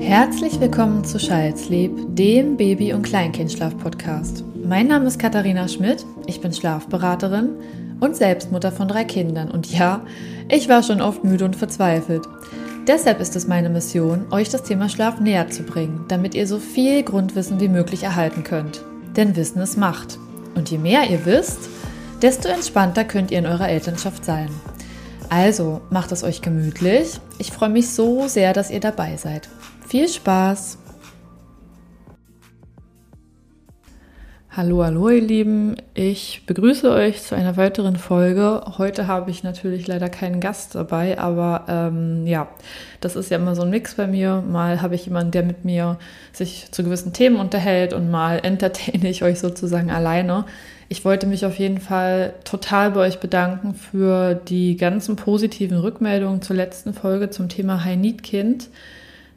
Herzlich willkommen zu Scheidsleb, dem Baby- und Kleinkindschlaf-Podcast. Mein Name ist Katharina Schmidt, ich bin Schlafberaterin und Selbstmutter von drei Kindern. Und ja, ich war schon oft müde und verzweifelt. Deshalb ist es meine Mission, euch das Thema Schlaf näher zu bringen, damit ihr so viel Grundwissen wie möglich erhalten könnt. Denn Wissen ist Macht. Und je mehr ihr wisst, desto entspannter könnt ihr in eurer Elternschaft sein. Also macht es euch gemütlich. Ich freue mich so sehr, dass ihr dabei seid. Viel Spaß! Hallo, hallo ihr Lieben, ich begrüße euch zu einer weiteren Folge. Heute habe ich natürlich leider keinen Gast dabei, aber ähm, ja, das ist ja immer so ein Mix bei mir. Mal habe ich jemanden, der mit mir sich zu gewissen Themen unterhält und mal entertaine ich euch sozusagen alleine. Ich wollte mich auf jeden Fall total bei euch bedanken für die ganzen positiven Rückmeldungen zur letzten Folge zum Thema High Need Kind.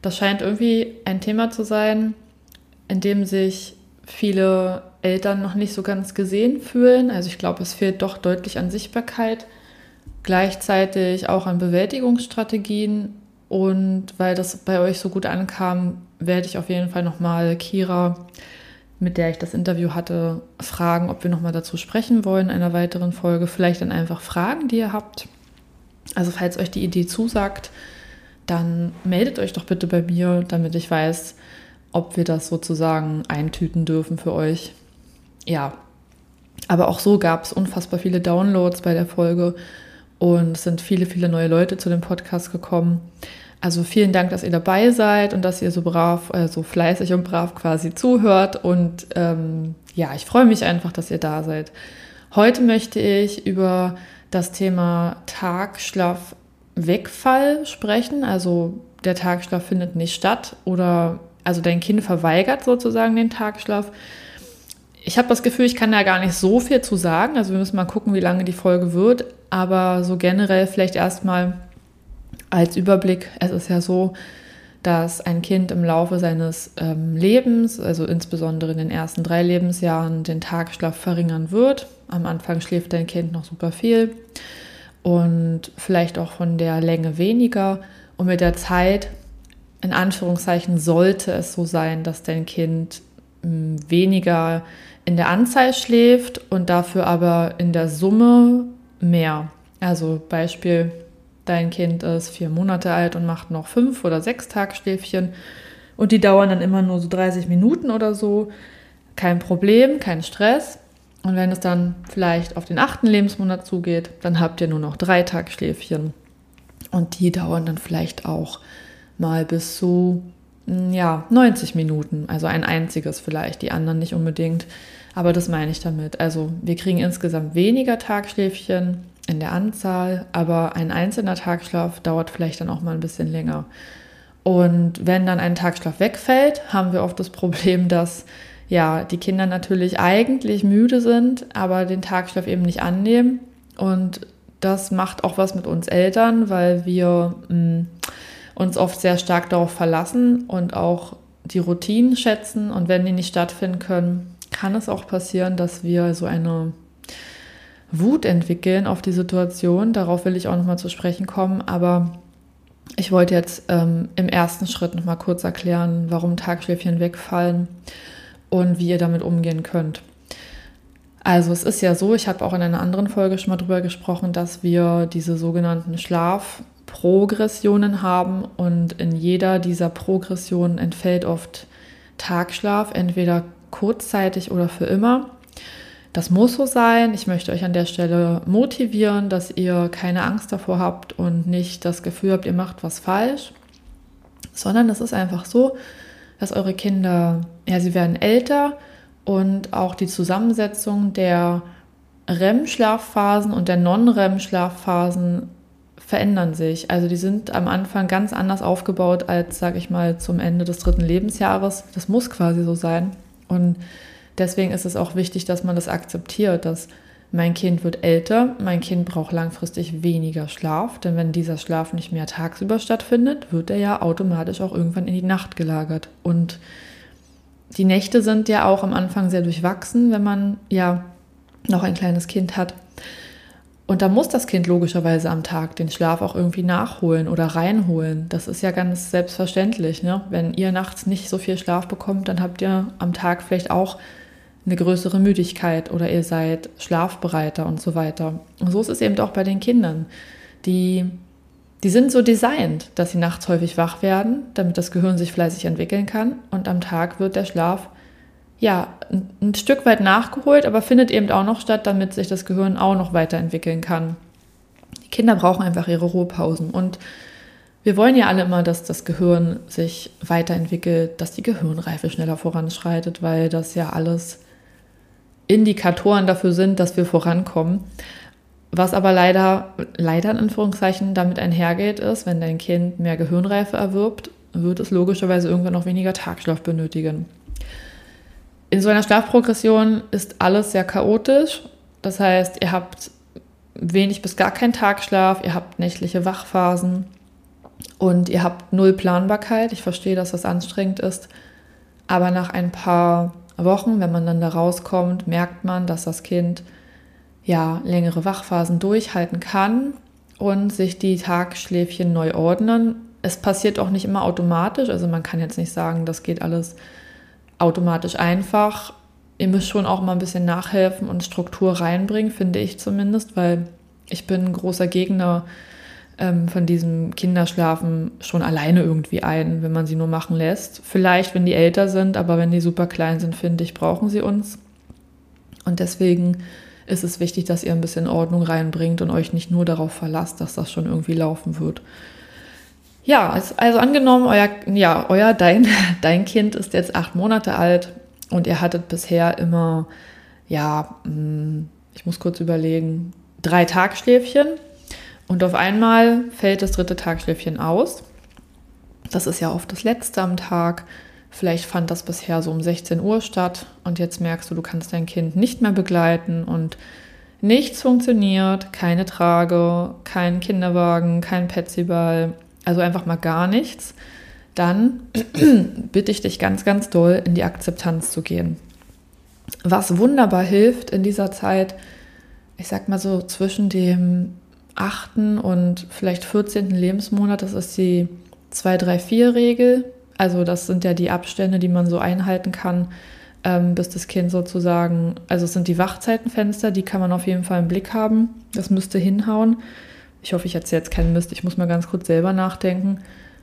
Das scheint irgendwie ein Thema zu sein, in dem sich viele Eltern noch nicht so ganz gesehen fühlen. Also ich glaube, es fehlt doch deutlich an Sichtbarkeit, gleichzeitig auch an Bewältigungsstrategien. Und weil das bei euch so gut ankam, werde ich auf jeden Fall nochmal Kira, mit der ich das Interview hatte, fragen, ob wir nochmal dazu sprechen wollen in einer weiteren Folge. Vielleicht dann einfach Fragen, die ihr habt. Also falls euch die Idee zusagt, dann meldet euch doch bitte bei mir, damit ich weiß, ob wir das sozusagen eintüten dürfen für euch. Ja, aber auch so gab es unfassbar viele Downloads bei der Folge und es sind viele, viele neue Leute zu dem Podcast gekommen. Also vielen Dank, dass ihr dabei seid und dass ihr so brav, äh, so fleißig und brav quasi zuhört. Und ähm, ja, ich freue mich einfach, dass ihr da seid. Heute möchte ich über das Thema Tagschlaf-Wegfall sprechen. Also der Tagschlaf findet nicht statt oder also dein Kind verweigert sozusagen den Tagschlaf. Ich habe das Gefühl, ich kann da gar nicht so viel zu sagen. Also wir müssen mal gucken, wie lange die Folge wird. Aber so generell vielleicht erstmal als Überblick. Es ist ja so, dass ein Kind im Laufe seines ähm, Lebens, also insbesondere in den ersten drei Lebensjahren, den Tagschlaf verringern wird. Am Anfang schläft dein Kind noch super viel und vielleicht auch von der Länge weniger. Und mit der Zeit in Anführungszeichen sollte es so sein, dass dein Kind hm, weniger in der Anzahl schläft und dafür aber in der Summe mehr. Also Beispiel, dein Kind ist vier Monate alt und macht noch fünf oder sechs Tagschläfchen und die dauern dann immer nur so 30 Minuten oder so. Kein Problem, kein Stress. Und wenn es dann vielleicht auf den achten Lebensmonat zugeht, dann habt ihr nur noch drei Tagschläfchen. Und die dauern dann vielleicht auch mal bis zu hm, ja, 90 Minuten, also ein einziges vielleicht, die anderen nicht unbedingt. Aber das meine ich damit. Also wir kriegen insgesamt weniger Tagschläfchen in der Anzahl, aber ein einzelner Tagschlaf dauert vielleicht dann auch mal ein bisschen länger. Und wenn dann ein Tagschlaf wegfällt, haben wir oft das Problem, dass ja die Kinder natürlich eigentlich müde sind, aber den Tagschlaf eben nicht annehmen. Und das macht auch was mit uns Eltern, weil wir mh, hm, uns oft sehr stark darauf verlassen und auch die Routinen schätzen. Und wenn die nicht stattfinden können, kann es auch passieren, dass wir so eine Wut entwickeln auf die Situation. Darauf will ich auch nochmal zu sprechen kommen. Aber ich wollte jetzt ähm, im ersten Schritt nochmal kurz erklären, warum Tagschläfchen wegfallen und wie ihr damit umgehen könnt. Also es ist ja so, ich habe auch in einer anderen Folge schon mal drüber gesprochen, dass wir diese sogenannten Schlaf- Progressionen haben und in jeder dieser Progressionen entfällt oft Tagschlaf, entweder kurzzeitig oder für immer. Das muss so sein. Ich möchte euch an der Stelle motivieren, dass ihr keine Angst davor habt und nicht das Gefühl habt, ihr macht was falsch, sondern es ist einfach so, dass eure Kinder, ja, sie werden älter und auch die Zusammensetzung der REM-Schlafphasen und der Non-REM-Schlafphasen verändern sich. Also die sind am Anfang ganz anders aufgebaut als, sage ich mal, zum Ende des dritten Lebensjahres. Das muss quasi so sein. Und deswegen ist es auch wichtig, dass man das akzeptiert, dass mein Kind wird älter, mein Kind braucht langfristig weniger Schlaf, denn wenn dieser Schlaf nicht mehr tagsüber stattfindet, wird er ja automatisch auch irgendwann in die Nacht gelagert. Und die Nächte sind ja auch am Anfang sehr durchwachsen, wenn man ja noch ein kleines Kind hat. Und da muss das Kind logischerweise am Tag den Schlaf auch irgendwie nachholen oder reinholen. Das ist ja ganz selbstverständlich. Ne? Wenn ihr nachts nicht so viel Schlaf bekommt, dann habt ihr am Tag vielleicht auch eine größere Müdigkeit oder ihr seid schlafbereiter und so weiter. Und so ist es eben auch bei den Kindern. Die, die sind so designt, dass sie nachts häufig wach werden, damit das Gehirn sich fleißig entwickeln kann. Und am Tag wird der Schlaf ja ein, Stück weit nachgeholt, aber findet eben auch noch statt, damit sich das Gehirn auch noch weiterentwickeln kann. Die Kinder brauchen einfach ihre Ruhepausen. Und wir wollen ja alle immer, dass das Gehirn sich weiterentwickelt, dass die Gehirnreife schneller voranschreitet, weil das ja alles Indikatoren dafür sind, dass wir vorankommen. Was aber leider, leider in Anführungszeichen damit einhergeht, ist, wenn dein Kind mehr Gehirnreife erwirbt, wird es logischerweise irgendwann noch weniger Tagschlaf benötigen. In so einer Schlafprogression ist alles sehr chaotisch. Das heißt, ihr habt wenig bis gar keinen Tagschlaf, ihr habt nächtliche Wachphasen und ihr habt null Planbarkeit. Ich verstehe, dass das anstrengend ist, aber nach ein paar Wochen, wenn man dann da rauskommt, merkt man, dass das Kind ja längere Wachphasen durchhalten kann und sich die Tagschläfchen neu ordnen. Es passiert auch nicht immer automatisch, also man kann jetzt nicht sagen, das geht alles automatisch einfach. Ihr müsst schon auch mal ein bisschen nachhelfen und Struktur reinbringen, finde ich zumindest, weil ich bin ein großer Gegner ähm, von diesem Kinderschlafen schon alleine irgendwie ein, wenn man sie nur machen lässt. Vielleicht, wenn die älter sind, aber wenn die super klein sind, finde ich, brauchen sie uns. Und deswegen ist es wichtig, dass ihr ein bisschen Ordnung reinbringt und euch nicht nur darauf verlasst, dass das schon irgendwie laufen wird. Ja, also angenommen, euer, ja, euer, dein, dein Kind ist jetzt acht Monate alt und ihr hattet bisher immer, ja, hm, ich muss kurz überlegen, drei Tagschläfchen und auf einmal fällt das dritte Tagschläfchen aus. Das ist ja oft das letzte am Tag. Vielleicht fand das bisher so um 16 Uhr statt und jetzt merkst du, du kannst dein Kind nicht mehr begleiten und nichts funktioniert, keine Trage, kein Kinderwagen, kein Petsyball, also einfach mal gar nichts. Dann bitte ich dich ganz, ganz doll in die Akzeptanz zu gehen. Was wunderbar hilft in dieser Zeit, ich sag mal so zwischen dem 8. und vielleicht 14. Lebensmonat, das ist die 2-3-4-Regel. Also das sind ja die Abstände, die man so einhalten kann, ähm, bis das Kind sozusagen, also es sind die Wachzeitenfenster, die kann man auf jeden Fall im Blick haben. Das müsste hinhauen. Ich hoffe, ich erzähle jetzt keinen Mist, ich muss mal ganz kurz selber nachdenken.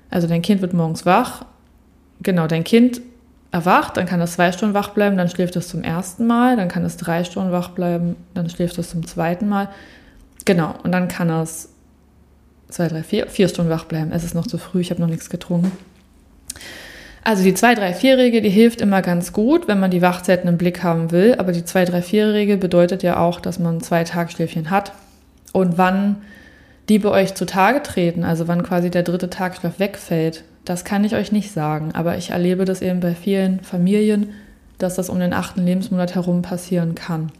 Also dein Kind wird morgens wach. Genau, dein Kind erwacht, dann kann es zwei Stunden wach bleiben, dann schläft es zum ersten Mal, dann kann es drei Stunden wach bleiben, dann schläft es zum zweiten Mal. Genau, und dann kann es zwei, drei, vier, vier Stunden wach bleiben. Es ist noch zu früh, ich habe noch nichts getrunken. Also die 2-3-4-Regel, die hilft immer ganz gut, wenn man die Wachzeiten im Blick haben will. Aber die 2-3-4-Regel bedeutet ja auch, dass man zwei Tagschläfchen hat. Und wann die bei euch zutage treten, also wann quasi der dritte Tagschlaf wegfällt, das kann ich euch nicht sagen. Aber ich erlebe das eben bei vielen Familien, dass das um den achten Lebensmonat herum passieren kann.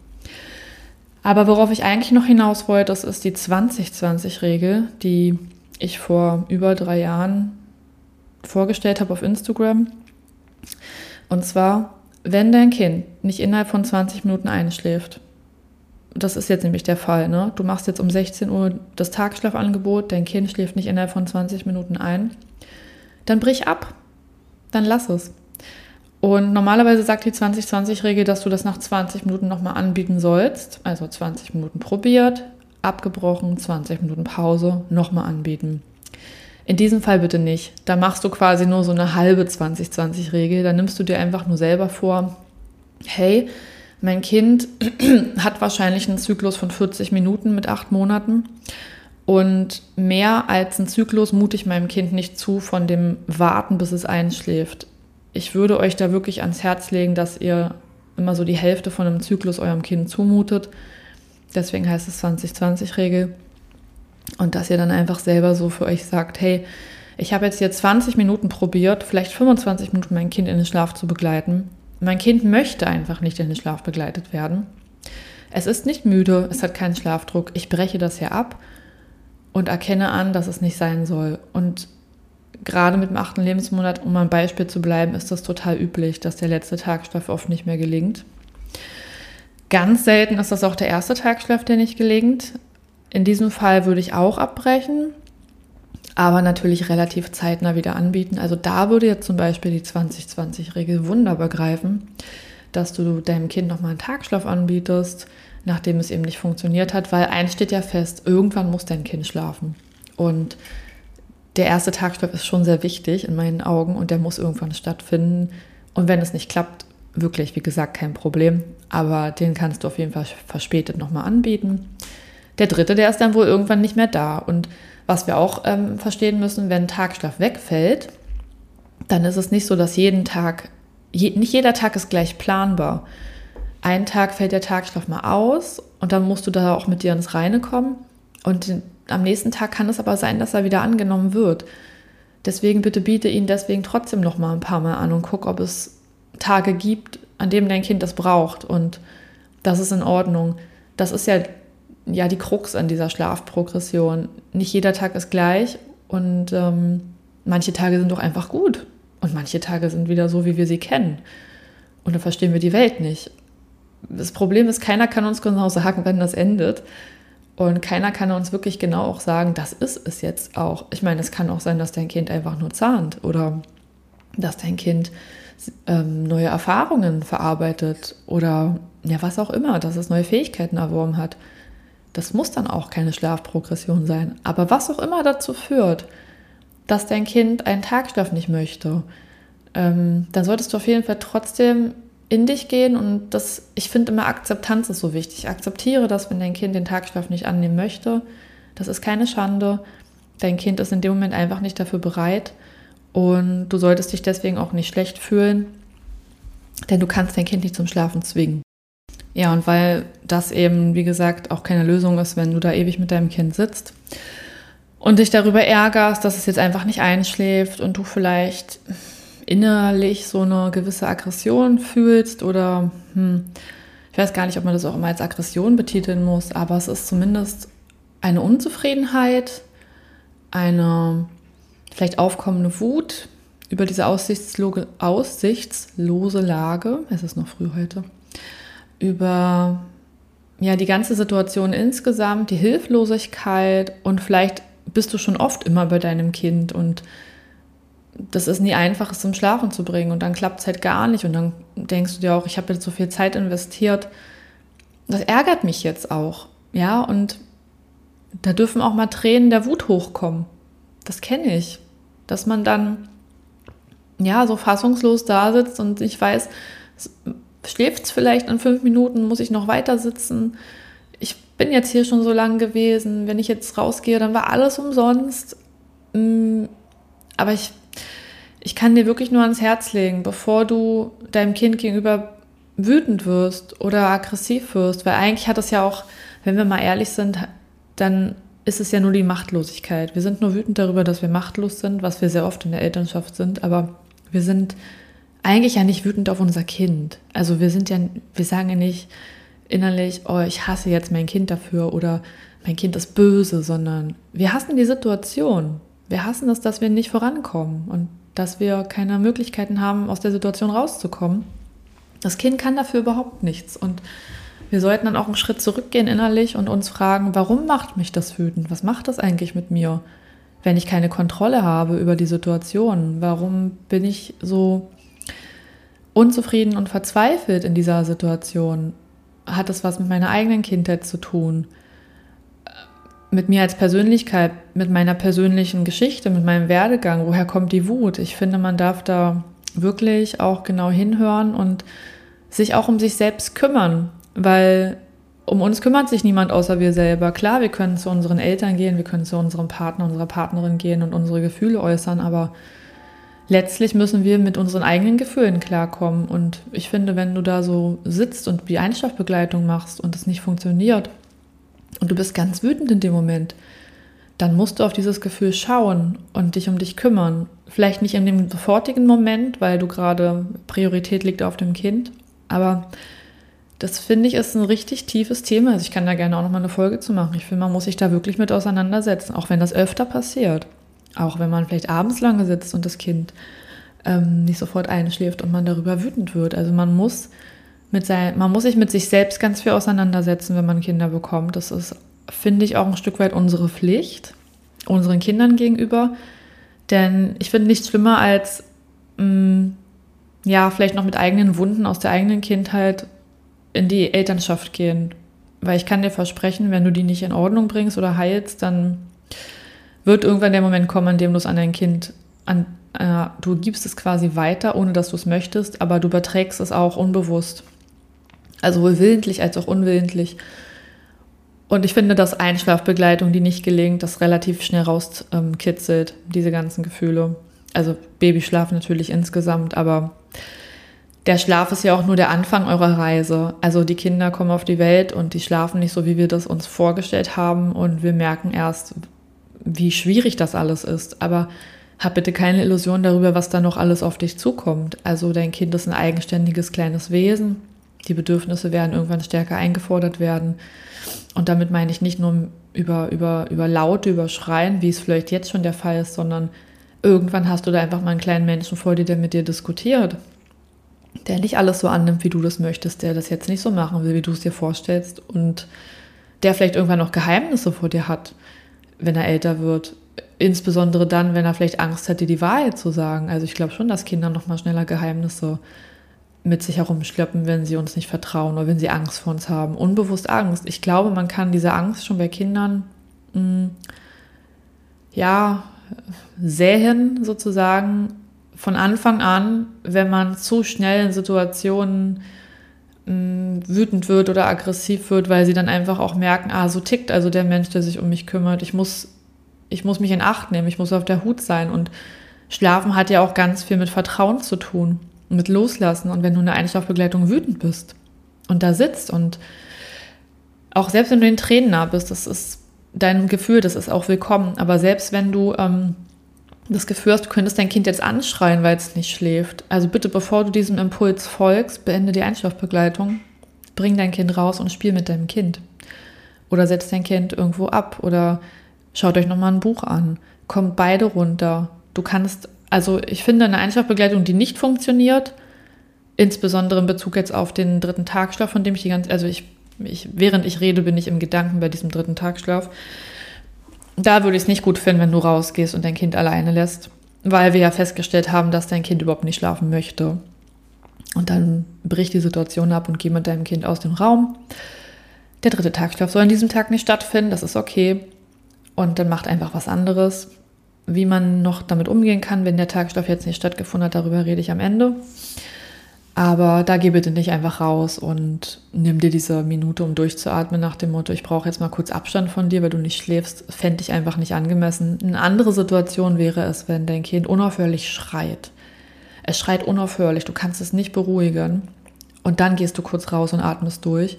Aber worauf ich eigentlich noch hinaus wollte, das ist die 2020-Regel, die ich vor über drei Jahren vorgestellt habe auf Instagram. Und zwar, wenn dein Kind nicht innerhalb von 20 Minuten einschläft, das ist jetzt nämlich der Fall, ne? Du machst jetzt um 16 Uhr das Tagschlafangebot, dein Kind schläft nicht innerhalb von 20 Minuten ein, dann brich ab. Dann lass es. Und normalerweise sagt die 2020-Regel, dass du das nach 20 Minuten nochmal anbieten sollst. Also 20 Minuten probiert, abgebrochen, 20 Minuten Pause, nochmal anbieten. In diesem Fall bitte nicht. Da machst du quasi nur so eine halbe 2020-Regel. Da nimmst du dir einfach nur selber vor, hey, mein Kind hat wahrscheinlich einen Zyklus von 40 Minuten mit acht Monaten. Und mehr als einen Zyklus mute ich meinem Kind nicht zu von dem Warten, bis es einschläft ich würde euch da wirklich ans Herz legen, dass ihr immer so die Hälfte von einem Zyklus eurem Kind zumutet. Deswegen heißt es 20-20-Regel. Und dass ihr dann einfach selber so für euch sagt, hey, ich habe jetzt hier 20 Minuten probiert, vielleicht 25 Minuten mein Kind in den Schlaf zu begleiten. Mein Kind möchte einfach nicht in den Schlaf begleitet werden. Es ist nicht müde, es hat keinen Schlafdruck. Ich breche das hier ab und erkenne an, dass es nicht sein soll. Und gerade mit dem achten Lebensmonat, um ein Beispiel zu bleiben, ist das total üblich, dass der letzte Tagschlaf oft nicht mehr gelingt. Ganz selten ist das auch der erste Tagschlaf, der nicht gelingt. in diesem Fall würde ich auch abbrechen, aber natürlich relativ zeitnah wieder anbieten. Also da würde jetzt zum Beispiel die 2020-Regel wunderbar greifen, dass du deinem Kind nochmal einen Tagschlaf anbietest, nachdem es eben nicht funktioniert hat, weil eins steht ja fest, irgendwann muss dein Kind schlafen. Und der erste Tagschlaf ist schon sehr wichtig in meinen Augen und der muss irgendwann stattfinden. Und wenn es nicht klappt, wirklich, wie gesagt, kein Problem. Aber den kannst du auf jeden Fall verspätet nochmal anbieten. Der dritte, der ist dann wohl irgendwann nicht mehr da. Und was wir auch ähm, verstehen müssen, wenn Tagschlaf wegfällt, dann ist es nicht so, dass jeden Tag, je, nicht jeder Tag ist gleich planbar. Ein Tag fällt der Tagschlaf mal aus und dann musst du da auch mit dir ins Reine kommen. Und am nächsten Tag kann es aber sein, dass er wieder angenommen wird. Deswegen bitte biete ihn deswegen trotzdem noch mal ein paar Mal an und guck, ob es Tage gibt, an denen dein Kind das braucht. Und das ist in Ordnung. Das ist ja ja die Krux an dieser Schlafprogression. Nicht jeder Tag ist gleich und ähm, manche Tage sind doch einfach gut und manche Tage sind wieder so, wie wir sie kennen. Und dann verstehen wir die Welt nicht. Das Problem ist, keiner kann uns genau sagen, wenn das endet. Und keiner kann uns wirklich genau auch sagen, das ist es jetzt auch. Ich meine, es kann auch sein, dass dein Kind einfach nur zahnt oder dass dein Kind ähm, neue Erfahrungen verarbeitet oder ja, was auch immer, dass es neue Fähigkeiten erworben hat. Das muss dann auch keine Schlafprogression sein. Aber was auch immer dazu führt, dass dein Kind einen Tagschlaf nicht möchte, ähm, dann solltest du auf jeden Fall trotzdem in dich gehen und das, ich finde immer Akzeptanz ist so wichtig. Ich akzeptiere das, wenn dein Kind den Tagschlaf nicht annehmen möchte. Das ist keine Schande. Dein Kind ist in dem Moment einfach nicht dafür bereit und du solltest dich deswegen auch nicht schlecht fühlen, denn du kannst dein Kind nicht zum Schlafen zwingen. Ja, und weil das eben, wie gesagt, auch keine Lösung ist, wenn du da ewig mit deinem Kind sitzt und dich darüber ärgerst, dass es jetzt einfach nicht einschläft und du vielleicht innerlich so eine gewisse Aggression fühlst oder hm, ich weiß gar nicht, ob man das auch immer als Aggression betiteln muss, aber es ist zumindest eine Unzufriedenheit, eine vielleicht aufkommende Wut über diese aussichtslose, Lage, es ist noch früh heute, über ja, die ganze Situation insgesamt, die Hilflosigkeit und vielleicht bist du schon oft immer bei deinem Kind und das ist nie einfach, es zum Schlafen zu bringen und dann klappt es halt gar nicht und dann denkst du dir auch, ich habe jetzt so viel Zeit investiert. Das ärgert mich jetzt auch, ja, und da dürfen auch mal Tränen der Wut hochkommen. Das kenne ich, dass man dann ja so fassungslos da sitzt und ich weiß, schläft es vielleicht in fünf Minuten, muss ich noch weiter sitzen. Ich bin jetzt hier schon so lange gewesen. Wenn ich jetzt rausgehe, dann war alles umsonst. Mm, aber ich, ich kann dir wirklich nur ans Herz legen, bevor du deinem Kind gegenüber wütend wirst oder aggressiv wirst, weil eigentlich hat es ja auch, wenn wir mal ehrlich sind, dann ist es ja nur die Machtlosigkeit. Wir sind nur wütend darüber, dass wir machtlos sind, was wir sehr oft in der Elternschaft sind, aber wir sind eigentlich ja nicht wütend auf unser Kind. Also wir sind ja, wir sagen ja nicht innerlich, oh, ich hasse jetzt mein Kind dafür oder mein Kind ist böse, sondern wir hassen die Situation. Wir hassen es, dass wir nicht vorankommen und dass wir keine Möglichkeiten haben, aus der Situation rauszukommen. Das Kind kann dafür überhaupt nichts. Und wir sollten dann auch einen Schritt zurückgehen innerlich und uns fragen, warum macht mich das wütend? Was macht das eigentlich mit mir, wenn ich keine Kontrolle habe über die Situation? Warum bin ich so unzufrieden und verzweifelt in dieser Situation? Hat es was mit meiner eigenen Kindheit zu tun? Mit mir als Persönlichkeit, mit meiner persönlichen Geschichte, mit meinem Werdegang? Woher kommt die Wut? Ich finde, man darf da wirklich auch genau hinhören und sich auch um sich selbst kümmern, weil um uns kümmert sich niemand außer wir selber. Klar, wir können zu unseren Eltern gehen, wir können zu unserem Partner, unserer Partnerin gehen und unsere Gefühle äußern, aber letztlich müssen wir mit unseren eigenen Gefühlen klarkommen. Und ich finde, wenn du da so sitzt und die Einschlafbegleitung machst und es nicht funktioniert und du bist ganz wütend in dem Moment, dann musst du auf dieses Gefühl schauen und dich um dich kümmern. Vielleicht nicht in dem sofortigen Moment, weil du gerade Priorität liegt auf dem Kind, aber das finde ich ist ein richtig tiefes Thema. Also ich kann da gerne auch noch mal eine Folge zu machen. Ich finde, man muss sich da wirklich mit auseinandersetzen, auch wenn das öfter passiert. Auch wenn man vielleicht abends lange sitzt und das Kind ähm, nicht sofort einschläft und man darüber wütend wird. Also man muss mit sein, man muss sich mit sich selbst ganz viel auseinandersetzen, wenn man Kinder bekommt. Das ist finde ich, auch ein Stück weit unsere Pflicht, unseren Kindern gegenüber. Denn ich finde nichts schlimmer als, mh, mm, ja, vielleicht noch mit eigenen Wunden aus der eigenen Kindheit in die Elternschaft gehen. Weil ich kann dir versprechen, wenn du die nicht in Ordnung bringst oder heilst, dann wird irgendwann der Moment kommen, an dem du es an dein Kind, an, äh, du gibst es quasi weiter, ohne dass du es möchtest, aber du überträgst es auch unbewusst. Also sowohl willentlich als auch unwillentlich. Und ich finde, dass Einschlafbegleitung, die nicht gelingt, das relativ schnell rauskitzelt, diese ganzen Gefühle. Also Babyschlaf natürlich insgesamt, aber der Schlaf ist ja auch nur der Anfang eurer Reise. Also die Kinder kommen auf die Welt und die schlafen nicht so, wie wir das uns vorgestellt haben und wir merken erst, wie schwierig das alles ist. Aber hab bitte keine Illusion darüber, was da noch alles auf dich zukommt. Also dein Kind ist ein eigenständiges kleines Wesen. Die Bedürfnisse werden irgendwann stärker eingefordert werden. Und damit meine ich nicht nur über, über, über Laute, über Schreien, wie es vielleicht jetzt schon der Fall ist, sondern irgendwann hast du da einfach mal einen kleinen Menschen vor dir, der mit dir diskutiert. Der nicht alles so annimmt, wie du das möchtest, der das jetzt nicht so machen will, wie du es dir vorstellst und der vielleicht irgendwann noch Geheimnisse vor dir hat wenn er älter wird. Insbesondere dann, wenn er vielleicht Angst hat, dir die Wahrheit zu sagen. Also ich glaube schon, dass Kinder noch mal schneller Geheimnisse mit sich herumschleppen, wenn sie uns nicht vertrauen oder wenn sie Angst vor uns haben. Unbewusst Angst. Ich glaube, man kann diese Angst schon bei Kindern mh, mm, ja säen sozusagen von Anfang an, wenn man zu schnell in Situationen mh, wütend wird oder aggressiv wird, weil sie dann einfach auch merken, ah, so tickt also der Mensch, der sich um mich kümmert. Ich muss, ich muss mich in Acht nehmen, ich muss auf der Hut sein. Und Schlafen hat ja auch ganz viel mit Vertrauen zu tun, mit Loslassen. Und wenn du in der Einschlafbegleitung wütend bist und da sitzt und auch selbst wenn du den Tränen nah bist, das ist dein Gefühl, das ist auch willkommen. Aber selbst wenn du ähm, das Gefühl hast, du könntest dein Kind jetzt anschreien, weil es nicht schläft. Also bitte, bevor du diesem Impuls folgst, beende die Einschlafbegleitung, bring dein Kind raus und spiel mit deinem Kind. Oder setz dein Kind irgendwo ab oder schaut euch nochmal ein Buch an. Kommt beide runter. Du kannst, also ich finde eine Einschlafbegleitung, die nicht funktioniert, insbesondere in Bezug jetzt auf den dritten Tagschlaf, von dem ich die ganze, also ich, ich, während ich rede, bin ich im Gedanken bei diesem dritten Tagschlaf da würde ich es nicht gut finden, wenn du rausgehst und dein Kind alleine lässt, weil wir ja festgestellt haben, dass dein Kind überhaupt nicht schlafen möchte. Und dann bricht die Situation ab und geh mit deinem Kind aus dem Raum. Der dritte Tagschlaf soll an diesem Tag nicht stattfinden, das ist okay. Und dann macht einfach was anderes. Wie man noch damit umgehen kann, wenn der Tagschlaf jetzt nicht stattgefunden hat, darüber rede ich am Ende. Aber da geh bitte nicht einfach raus und nimm dir diese Minute, um durchzuatmen, nach dem Motto, ich brauche jetzt mal kurz Abstand von dir, weil du nicht schläfst, fände ich einfach nicht angemessen. Eine andere Situation wäre es, wenn dein Kind unaufhörlich schreit. Es schreit unaufhörlich, du kannst es nicht beruhigen. Und dann gehst du kurz raus und atmest durch,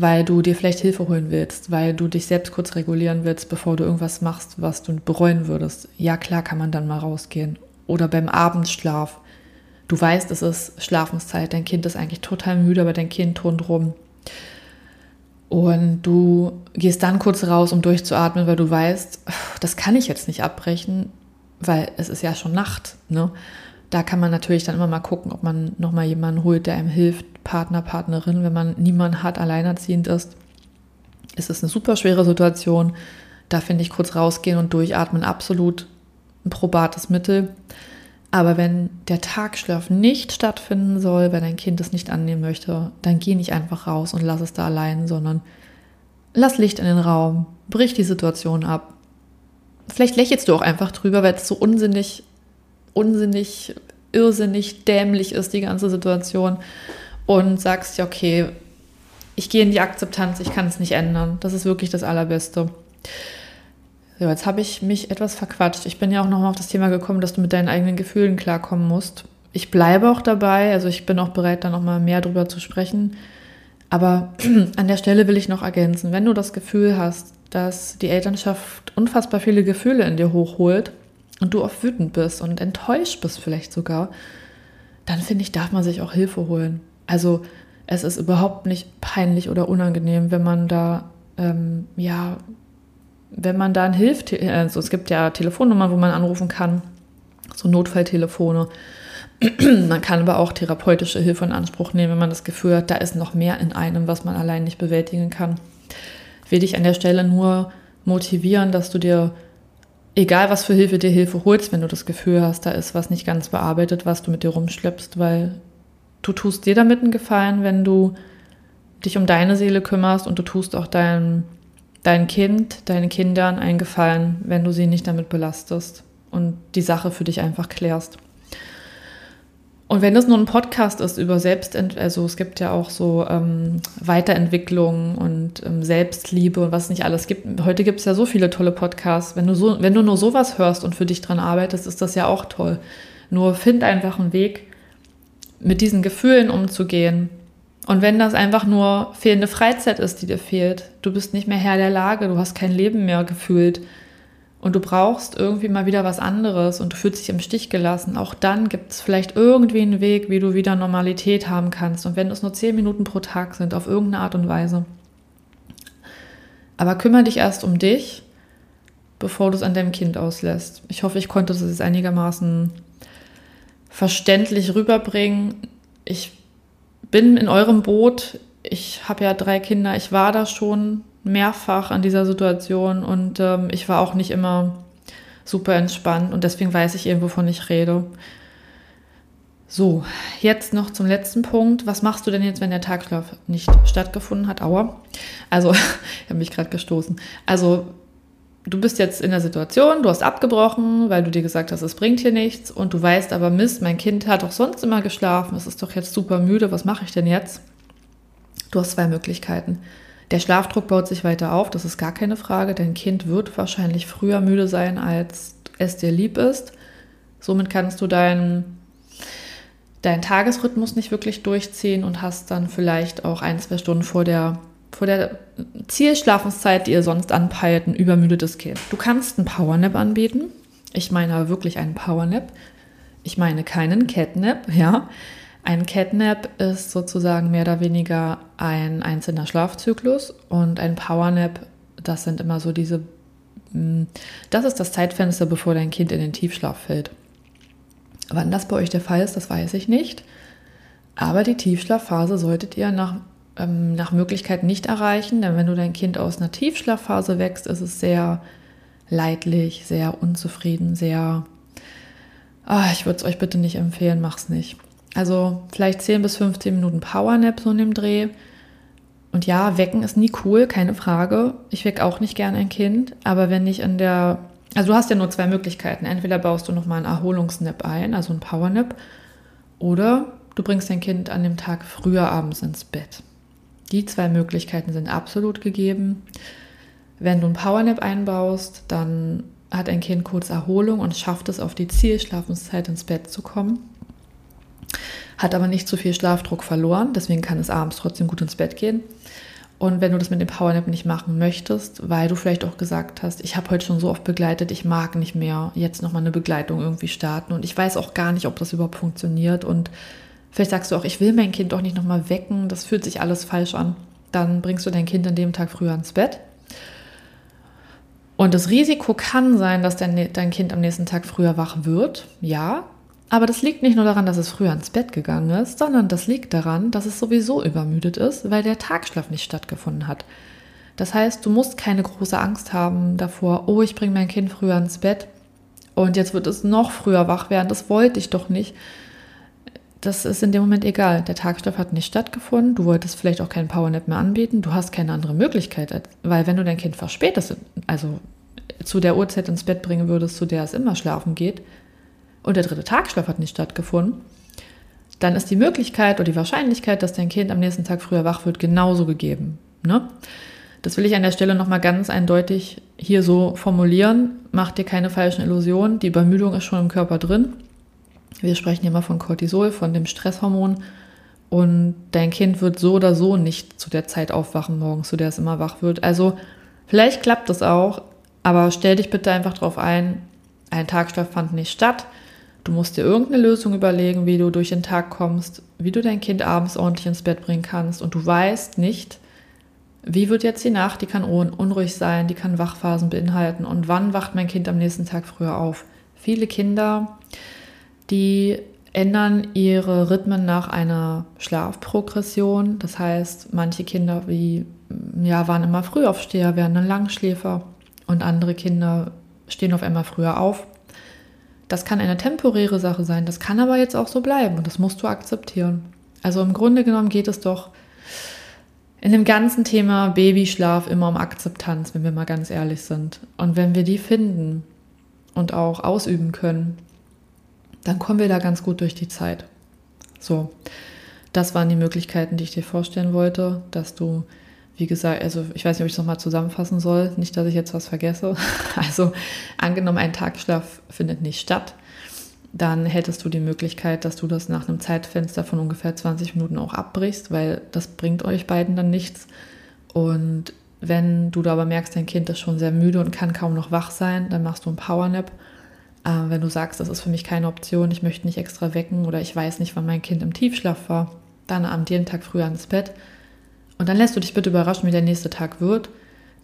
weil du dir vielleicht Hilfe holen willst, weil du dich selbst kurz regulieren willst, bevor du irgendwas machst, was du bereuen würdest. Ja, klar kann man dann mal rausgehen. Oder beim Abendschlaf Du weißt, es ist Schlafenszeit, dein Kind ist eigentlich total müde, aber dein Kind turnt rum. Und du gehst dann kurz raus, um durchzuatmen, weil du weißt, das kann ich jetzt nicht abbrechen, weil es ist ja schon Nacht. Ne? Da kann man natürlich dann immer mal gucken, ob man nochmal jemanden holt, der einem hilft, Partner, Partnerin, wenn man niemanden hat, alleinerziehend ist. Ist es eine super schwere Situation. Da finde ich kurz rausgehen und durchatmen absolut ein probates Mittel. Aber wenn der Tagschlaf nicht stattfinden soll, wenn dein Kind es nicht annehmen möchte, dann geh nicht einfach raus und lass es da allein, sondern lass Licht in den Raum, brich die Situation ab. Vielleicht lächelst du auch einfach drüber, weil es so unsinnig, unsinnig, irrsinnig, dämlich ist, die ganze Situation. Und sagst ja, okay, ich gehe in die Akzeptanz, ich kann es nicht ändern. Das ist wirklich das Allerbeste. So, jetzt habe ich mich etwas verquatscht. Ich bin ja auch nochmal auf das Thema gekommen, dass du mit deinen eigenen Gefühlen klarkommen musst. Ich bleibe auch dabei, also ich bin auch bereit, da nochmal mehr drüber zu sprechen. Aber an der Stelle will ich noch ergänzen, wenn du das Gefühl hast, dass die Elternschaft unfassbar viele Gefühle in dir hochholt und du oft wütend bist und enttäuscht bist vielleicht sogar, dann finde ich, darf man sich auch Hilfe holen. Also es ist überhaupt nicht peinlich oder unangenehm, wenn man da ähm, ja wenn man dann hilft, also es gibt ja Telefonnummern, wo man anrufen kann, so Notfalltelefone. man kann aber auch therapeutische Hilfe in Anspruch nehmen, wenn man das Gefühl hat, da ist noch mehr in einem, was man allein nicht bewältigen kann. will dich an der Stelle nur motivieren, dass du dir, egal was für Hilfe dir Hilfe holst, wenn du das Gefühl hast, da ist was nicht ganz bearbeitet, was du mit dir rumschleppst, weil du tust dir damit einen Gefallen, wenn du dich um deine Seele kümmerst und du tust auch deinem dein Kind, deinen Kindern einen Gefallen, wenn du sie nicht damit belastest und die Sache für dich einfach klärst. Und wenn das nur ein Podcast ist über Selbstent, also es gibt ja auch so ähm, Weiterentwicklung und ähm, Selbstliebe und was nicht alles gibt. Heute gibt es ja so viele tolle Podcasts. Wenn du so, wenn du nur sowas hörst und für dich dran arbeitest, ist das ja auch toll. Nur find einfach einen Weg, mit diesen Gefühlen umzugehen. Und wenn das einfach nur fehlende Freizeit ist, die dir fehlt, du bist nicht mehr Herr der Lage, du hast kein Leben mehr gefühlt, und du brauchst irgendwie mal wieder was anderes und du fühlst dich im Stich gelassen, auch dann gibt es vielleicht irgendwie einen Weg, wie du wieder Normalität haben kannst. Und wenn es nur zehn Minuten pro Tag sind, auf irgendeine Art und Weise. Aber kümmere dich erst um dich, bevor du es an deinem Kind auslässt. Ich hoffe, ich konnte das jetzt einigermaßen verständlich rüberbringen. Ich bin in eurem Boot. Ich habe ja drei Kinder. Ich war da schon mehrfach an dieser Situation und ähm, ich war auch nicht immer super entspannt und deswegen weiß ich eben, wovon ich rede. So, jetzt noch zum letzten Punkt. Was machst du denn jetzt, wenn der Tagschlaf nicht stattgefunden hat? Aua. Also, ich habe mich gerade gestoßen. Also, du bist jetzt in der Situation, du hast abgebrochen, weil du dir gesagt hast, es bringt hier nichts und du weißt aber, Mist, mein Kind hat doch sonst immer geschlafen, es ist doch jetzt super müde, was mache ich denn jetzt? Du hast zwei Möglichkeiten. Der Schlafdruck baut sich weiter auf, das ist gar keine Frage. Dein Kind wird wahrscheinlich früher müde sein, als es dir lieb ist. Somit kannst du deinen, deinen Tagesrhythmus nicht wirklich durchziehen und hast dann vielleicht auch ein, zwei Stunden vor der, vor der Zielschlafenszeit, die ihr sonst anpeilt, ein übermüdetes Kind. Du kannst einen Powernap anbieten. Ich meine wirklich einen Powernap. Ich meine keinen Catnap, ja. Ein Catnap ist sozusagen mehr oder weniger ein einzelner Schlafzyklus und ein Powernap, das sind immer so diese, mm, das ist das Zeitfenster, bevor dein Kind in den Tiefschlaf fällt. Wann das bei euch der Fall ist, das weiß ich nicht. Aber die Tiefschlafphase solltet ihr nach, ähm, nach Möglichkeit nicht erreichen, denn wenn du dein Kind aus einer Tiefschlafphase wächst, ist es sehr leidlich, sehr unzufrieden, sehr. Oh, ich würde es euch bitte nicht empfehlen, mach's nicht. Also vielleicht 10 bis 15 Minuten Powernap so in dem Dreh. Und ja, wecken ist nie cool, keine Frage. Ich wecke auch nicht gern ein Kind, aber wenn ich in der, also du hast ja nur zwei Möglichkeiten. Entweder baust du nochmal einen Erholungsnap ein, also einen Powernap, oder du bringst dein Kind an dem Tag früher abends ins Bett. Die zwei Möglichkeiten sind absolut gegeben. Wenn du einen Powernap einbaust, dann hat ein Kind kurz Erholung und schafft es auf die Zielschlafenszeit ins Bett zu kommen hat aber nicht zu viel Schlafdruck verloren, deswegen kann es abends trotzdem gut ins Bett gehen. Und wenn du das mit dem Powernap nicht machen möchtest, weil du vielleicht auch gesagt hast, ich habe heute schon so oft begleitet, ich mag nicht mehr jetzt nochmal eine Begleitung irgendwie starten und ich weiß auch gar nicht, ob das überhaupt funktioniert und vielleicht sagst du auch, ich will mein Kind doch nicht nochmal wecken, das fühlt sich alles falsch an, dann bringst du dein Kind an dem Tag früher ins Bett. Und das Risiko kann sein, dass dein, dein Kind am nächsten Tag früher wach wird. Ja, aber das liegt nicht nur daran, dass es früher ins Bett gegangen ist, sondern das liegt daran, dass es sowieso übermüdet ist, weil der Tagschlaf nicht stattgefunden hat. Das heißt, du musst keine große Angst haben davor, oh, ich bringe mein Kind früher ins Bett und jetzt wird es noch früher wach werden, das wollte ich doch nicht. Das ist in dem Moment egal. Der Tagschlaf hat nicht stattgefunden. Du wolltest vielleicht auch keinen Powernap mehr anbieten. Du hast keine andere Möglichkeit, weil wenn du dein Kind verspätest, also zu der Uhrzeit ins Bett bringen würdest, zu der es immer schlafen geht, und der dritte Tagschlaf hat nicht stattgefunden, dann ist die Möglichkeit oder die Wahrscheinlichkeit, dass dein Kind am nächsten Tag früher wach wird, genauso gegeben. Ne? Das will ich an der Stelle nochmal ganz eindeutig hier so formulieren. Mach dir keine falschen Illusionen. Die Übermüdung ist schon im Körper drin. Wir sprechen hier mal von Cortisol, von dem Stresshormon. Und dein Kind wird so oder so nicht zu der Zeit aufwachen morgens, zu der es immer wach wird. Also vielleicht klappt das auch, aber stell dich bitte einfach darauf ein, ein Tagschlaf fand nicht statt. Du musst dir irgendeine Lösung überlegen, wie du durch den Tag kommst, wie du dein Kind abends ordentlich ins Bett bringen kannst und du weißt nicht, wie wird jetzt die Nacht, die kann unruhig sein, die kann Wachphasen beinhalten und wann wacht mein Kind am nächsten Tag früher auf. Viele Kinder, die ändern ihre Rhythmen nach einer Schlafprogression. Das heißt, manche Kinder wie ja, waren immer Frühaufsteher, werden dann Langschläfer und andere Kinder stehen auf einmal früher auf. Das kann eine temporäre Sache sein, das kann aber jetzt auch so bleiben und das musst du akzeptieren. Also im Grunde genommen geht es doch in dem ganzen Thema Babyschlaf immer um Akzeptanz, wenn wir mal ganz ehrlich sind. Und wenn wir die finden und auch ausüben können, dann kommen wir da ganz gut durch die Zeit. So, das waren die Möglichkeiten, die ich dir vorstellen wollte, dass du, wie gesagt, also ich weiß nicht, ob ich es nochmal zusammenfassen soll, nicht, dass ich jetzt was vergesse. Also angenommen, ein Tagschlaf findet nicht statt, dann hättest du die Möglichkeit, dass du das nach einem Zeitfenster von ungefähr 20 Minuten auch abbrichst, weil das bringt euch beiden dann nichts. Und wenn du da aber merkst, dein Kind ist schon sehr müde und kann kaum noch wach sein, dann machst du einen Powernap. Äh, wenn du sagst, das ist für mich keine Option, ich möchte nicht extra wecken oder ich weiß nicht, wann mein Kind im Tiefschlaf war, dann am jeden Tag früher ins Bett. Und dann lässt du dich bitte überraschen, wie der nächste Tag wird.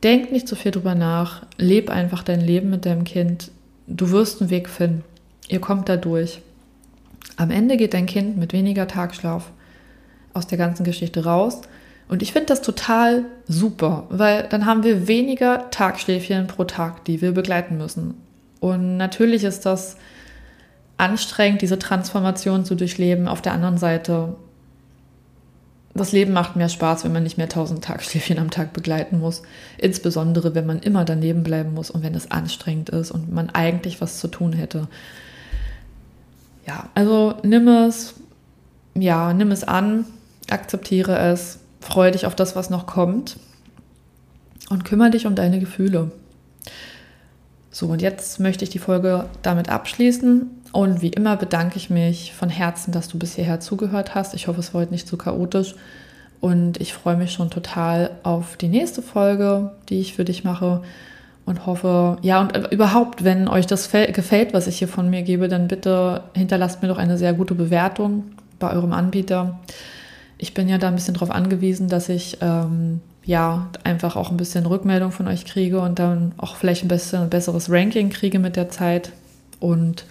Denk nicht so viel drüber nach, leb einfach dein Leben mit deinem Kind. Du wirst einen Weg finden. Ihr kommt da durch. Am Ende geht dein Kind mit weniger Tagschlaf aus der ganzen Geschichte raus. Und ich finde das total super, weil dann haben wir weniger Tagschläfchen pro Tag, die wir begleiten müssen. Und natürlich ist das anstrengend, diese Transformation zu durchleben. Auf der anderen Seite, das Leben macht mehr Spaß, wenn man nicht mehr tausend Tagschläfchen am Tag begleiten muss. Insbesondere, wenn man immer daneben bleiben muss und wenn es anstrengend ist und man eigentlich was zu tun hätte ja, also nimm es, ja, nimm es an, akzeptiere es, freue dich auf das, was noch kommt und kümmere dich um deine Gefühle. So, und jetzt möchte ich die Folge damit abschließen. Und wie immer bedanke ich mich von Herzen, dass du bis hierher zugehört hast. Ich hoffe, es war heute nicht zu chaotisch. Und ich freue mich schon total auf die nächste Folge, die ich für dich mache und hoffe, ja, und äh, überhaupt, wenn euch das gefällt, was ich hier von mir gebe, dann bitte hinterlasst mir doch eine sehr gute Bewertung bei eurem Anbieter. Ich bin ja da ein bisschen darauf angewiesen, dass ich ähm, ja einfach auch ein bisschen Rückmeldung von euch kriege und dann auch vielleicht ein, bisschen, ein besseres Ranking kriege mit der Zeit und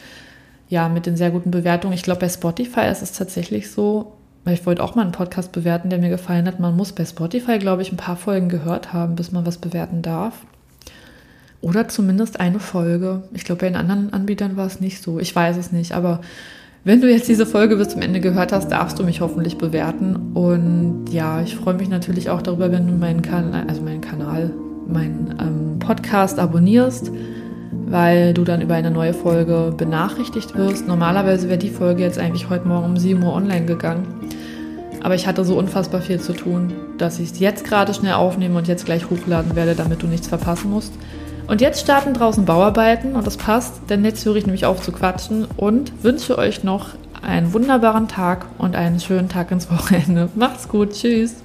ja, mit den sehr guten Bewertungen. Ich glaube, bei Spotify ist es tatsächlich so, weil ich wollte auch mal einen Podcast bewerten, der mir gefallen hat. Man muss bei Spotify, glaube ich, ein paar Folgen gehört haben, bis man was bewerten darf. Oder zumindest eine Folge. Ich glaube, bei den anderen Anbietern war es nicht so. Ich weiß es nicht. Aber wenn du jetzt diese Folge bis zum Ende gehört hast, darfst du mich hoffentlich bewerten. Und ja, ich freue mich natürlich auch darüber, wenn du meinen Kanal, also meinen Kanal, meinen ähm, Podcast abonnierst, weil du dann über eine neue Folge benachrichtigt wirst. Normalerweise wäre die Folge jetzt eigentlich heute Morgen um 7 Uhr online gegangen. Aber ich hatte so unfassbar viel zu tun, dass ich es jetzt gerade schnell aufnehme und jetzt gleich hochladen werde, damit du nichts verpassen musst. Und jetzt starten draußen Bauarbeiten und das passt, denn jetzt höre ich nämlich auf zu quatschen und wünsche euch noch einen wunderbaren Tag und einen schönen Tag ins Wochenende. Macht's gut, tschüss.